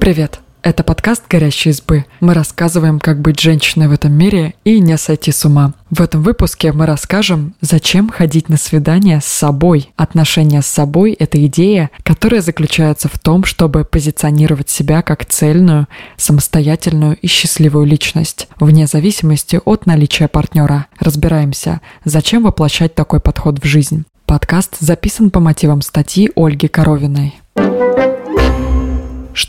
Привет! Это подкаст «Горящие избы». Мы рассказываем, как быть женщиной в этом мире и не сойти с ума. В этом выпуске мы расскажем, зачем ходить на свидание с собой. Отношения с собой – это идея, которая заключается в том, чтобы позиционировать себя как цельную, самостоятельную и счастливую личность, вне зависимости от наличия партнера. Разбираемся, зачем воплощать такой подход в жизнь. Подкаст записан по мотивам статьи Ольги Коровиной.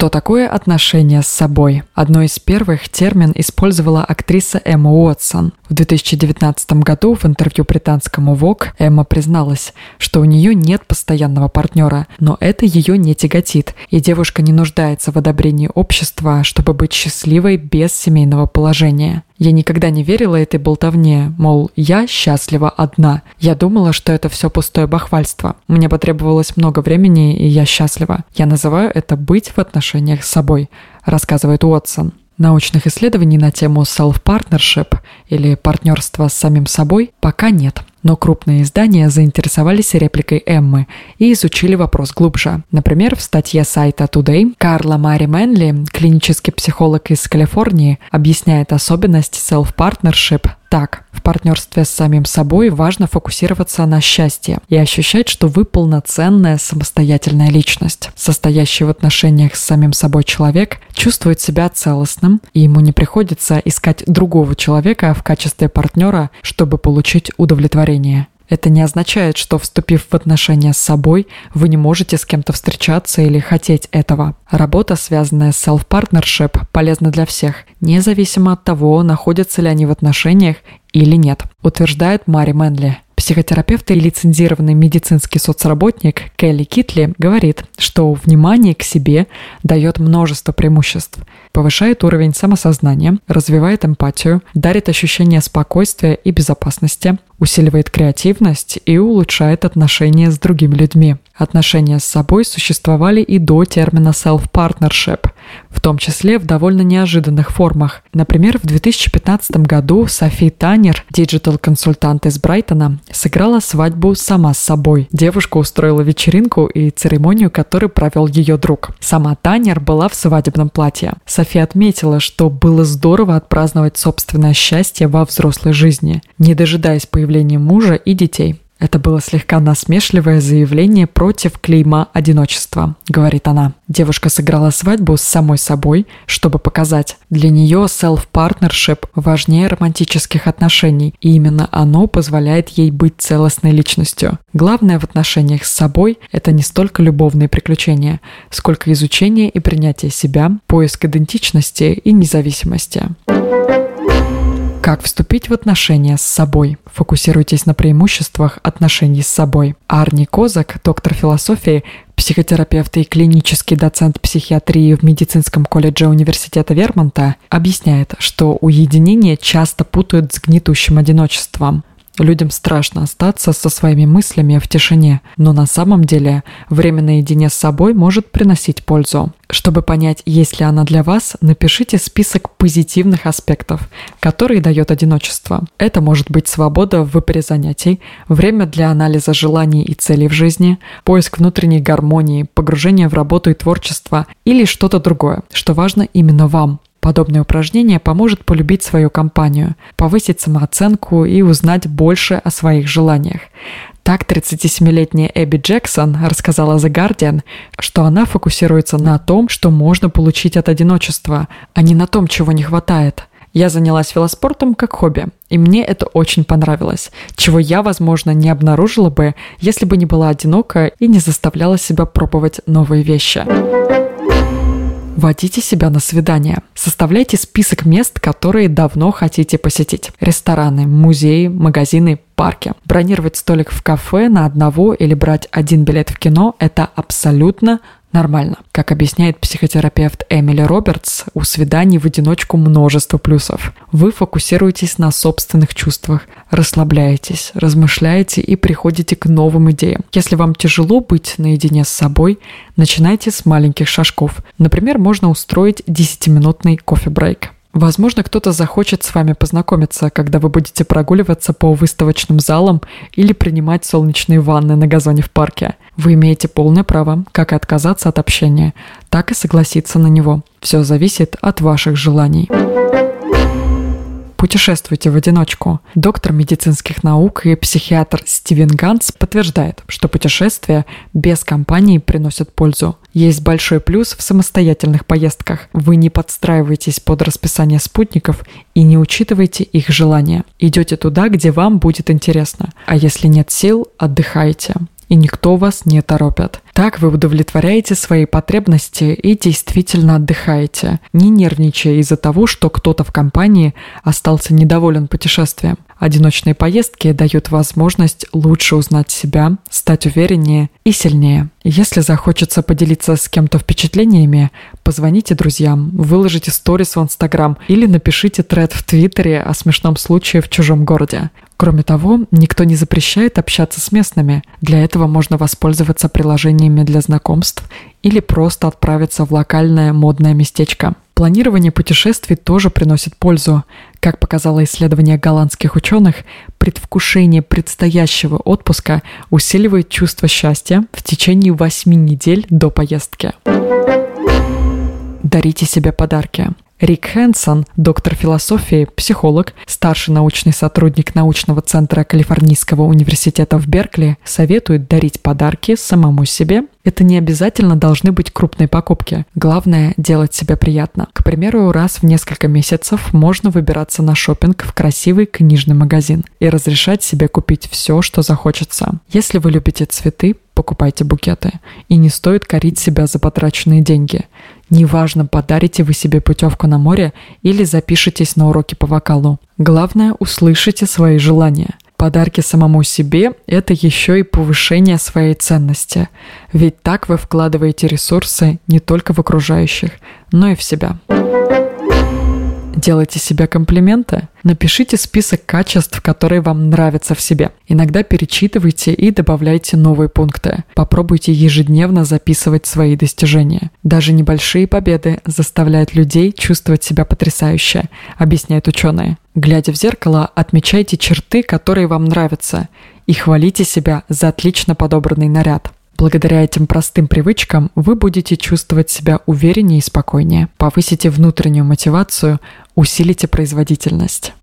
Что такое отношения с собой? Одно из первых термин использовала актриса Эмма Уотсон. В 2019 году в интервью британскому Vogue Эмма призналась, что у нее нет постоянного партнера, но это ее не тяготит, и девушка не нуждается в одобрении общества, чтобы быть счастливой без семейного положения. Я никогда не верила этой болтовне, мол, я счастлива одна. Я думала, что это все пустое бахвальство. Мне потребовалось много времени, и я счастлива. Я называю это «быть в отношениях с собой», рассказывает Уотсон. Научных исследований на тему self-partnership или партнерства с самим собой пока нет. Но крупные издания заинтересовались репликой Эммы и изучили вопрос глубже. Например, в статье сайта Today Карла Мари Мэнли, клинический психолог из Калифорнии, объясняет особенность self-partnership так. В партнерстве с самим собой важно фокусироваться на счастье и ощущать, что вы полноценная самостоятельная личность. Состоящий в отношениях с самим собой человек чувствует себя целостным, и ему не приходится искать другого человека в качестве партнера, чтобы получить удовлетворение. Это не означает, что вступив в отношения с собой, вы не можете с кем-то встречаться или хотеть этого. Работа, связанная с self-partnership, полезна для всех, независимо от того, находятся ли они в отношениях или нет, утверждает Мари Мэнли. Психотерапевт и лицензированный медицинский соцработник Келли Китли говорит, что внимание к себе дает множество преимуществ. Повышает уровень самосознания, развивает эмпатию, дарит ощущение спокойствия и безопасности, усиливает креативность и улучшает отношения с другими людьми. Отношения с собой существовали и до термина self-partnership, в том числе в довольно неожиданных формах. Например, в 2015 году Софи Танер, digital-консультант из Брайтона, сыграла свадьбу сама с собой. Девушка устроила вечеринку и церемонию, которую провел ее друг. Сама Танер была в свадебном платье. Софи отметила, что было здорово отпраздновать собственное счастье во взрослой жизни, не дожидаясь появления мужа и детей. Это было слегка насмешливое заявление против клейма одиночества, говорит она. Девушка сыграла свадьбу с самой собой, чтобы показать, для нее self-partnership важнее романтических отношений, и именно оно позволяет ей быть целостной личностью. Главное в отношениях с собой – это не столько любовные приключения, сколько изучение и принятие себя, поиск идентичности и независимости. Как вступить в отношения с собой? Фокусируйтесь на преимуществах отношений с собой. Арни Козак, доктор философии, психотерапевт и клинический доцент психиатрии в медицинском колледже университета Вермонта, объясняет, что уединение часто путают с гнетущим одиночеством. Людям страшно остаться со своими мыслями в тишине, но на самом деле время наедине с собой может приносить пользу. Чтобы понять, есть ли она для вас, напишите список позитивных аспектов, которые дает одиночество. Это может быть свобода в выборе занятий, время для анализа желаний и целей в жизни, поиск внутренней гармонии, погружение в работу и творчество или что-то другое, что важно именно вам. Подобное упражнение поможет полюбить свою компанию, повысить самооценку и узнать больше о своих желаниях. Так 37-летняя Эбби Джексон рассказала The Guardian, что она фокусируется на том, что можно получить от одиночества, а не на том, чего не хватает. Я занялась велоспортом как хобби, и мне это очень понравилось, чего я, возможно, не обнаружила бы, если бы не была одинока и не заставляла себя пробовать новые вещи. Водите себя на свидание. Составляйте список мест, которые давно хотите посетить. Рестораны, музеи, магазины, парке. Бронировать столик в кафе на одного или брать один билет в кино – это абсолютно нормально. Как объясняет психотерапевт Эмили Робертс, у свиданий в одиночку множество плюсов. Вы фокусируетесь на собственных чувствах, расслабляетесь, размышляете и приходите к новым идеям. Если вам тяжело быть наедине с собой, начинайте с маленьких шажков. Например, можно устроить 10-минутный кофе-брейк. Возможно, кто-то захочет с вами познакомиться, когда вы будете прогуливаться по выставочным залам или принимать солнечные ванны на газоне в парке. Вы имеете полное право как отказаться от общения, так и согласиться на него. Все зависит от ваших желаний путешествуйте в одиночку. Доктор медицинских наук и психиатр Стивен Ганс подтверждает, что путешествия без компании приносят пользу. Есть большой плюс в самостоятельных поездках. Вы не подстраиваетесь под расписание спутников и не учитываете их желания. Идете туда, где вам будет интересно. А если нет сил, отдыхайте и никто вас не торопит. Так вы удовлетворяете свои потребности и действительно отдыхаете, не нервничая из-за того, что кто-то в компании остался недоволен путешествием. Одиночные поездки дают возможность лучше узнать себя, стать увереннее и сильнее. Если захочется поделиться с кем-то впечатлениями, позвоните друзьям, выложите сторис в Инстаграм или напишите тред в Твиттере о смешном случае в чужом городе. Кроме того, никто не запрещает общаться с местными. Для этого можно воспользоваться приложениями для знакомств или просто отправиться в локальное модное местечко. Планирование путешествий тоже приносит пользу. Как показало исследование голландских ученых, предвкушение предстоящего отпуска усиливает чувство счастья в течение 8 недель до поездки. Дарите себе подарки. Рик Хэнсон, доктор философии, психолог, старший научный сотрудник научного центра Калифорнийского университета в Беркли, советует дарить подарки самому себе. Это не обязательно должны быть крупные покупки. Главное – делать себе приятно. К примеру, раз в несколько месяцев можно выбираться на шопинг в красивый книжный магазин и разрешать себе купить все, что захочется. Если вы любите цветы, покупайте букеты. И не стоит корить себя за потраченные деньги. Неважно, подарите вы себе путевку на море или запишитесь на уроки по вокалу. Главное, услышите свои желания. Подарки самому себе – это еще и повышение своей ценности. Ведь так вы вкладываете ресурсы не только в окружающих, но и в себя. Делайте себе комплименты. Напишите список качеств, которые вам нравятся в себе. Иногда перечитывайте и добавляйте новые пункты. Попробуйте ежедневно записывать свои достижения. Даже небольшие победы заставляют людей чувствовать себя потрясающе, объясняют ученые. Глядя в зеркало, отмечайте черты, которые вам нравятся, и хвалите себя за отлично подобранный наряд. Благодаря этим простым привычкам вы будете чувствовать себя увереннее и спокойнее, повысите внутреннюю мотивацию, усилите производительность.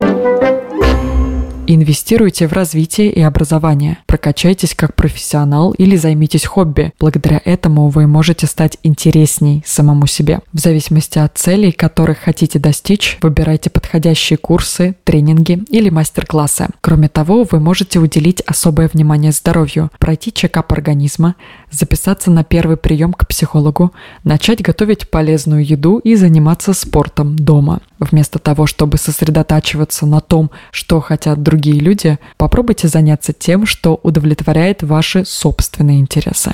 Инвестируйте в развитие и образование. Прокачайтесь как профессионал или займитесь хобби. Благодаря этому вы можете стать интересней самому себе. В зависимости от целей, которых хотите достичь, выбирайте подходящие курсы, тренинги или мастер-классы. Кроме того, вы можете уделить особое внимание здоровью, пройти чекап организма, записаться на первый прием к психологу, начать готовить полезную еду и заниматься спортом дома. Вместо того, чтобы сосредотачиваться на том, что хотят другие люди, попробуйте заняться тем, что удовлетворяет ваши собственные интересы.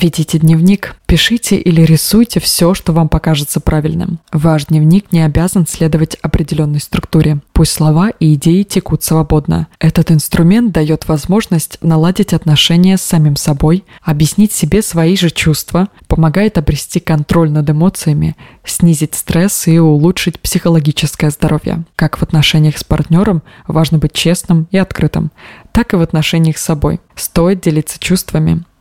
Ведите дневник, пишите или рисуйте все, что вам покажется правильным. Ваш дневник не обязан следовать определенной структуре. Пусть слова и идеи текут свободно. Этот инструмент дает возможность наладить отношения с самим собой, объяснить себе свои же чувства, помогает обрести контроль над эмоциями, снизить стресс и улучшить психологическое здоровье. Как в отношениях с партнером важно быть честным и открытым, так и в отношениях с собой. Стоит делиться чувствами,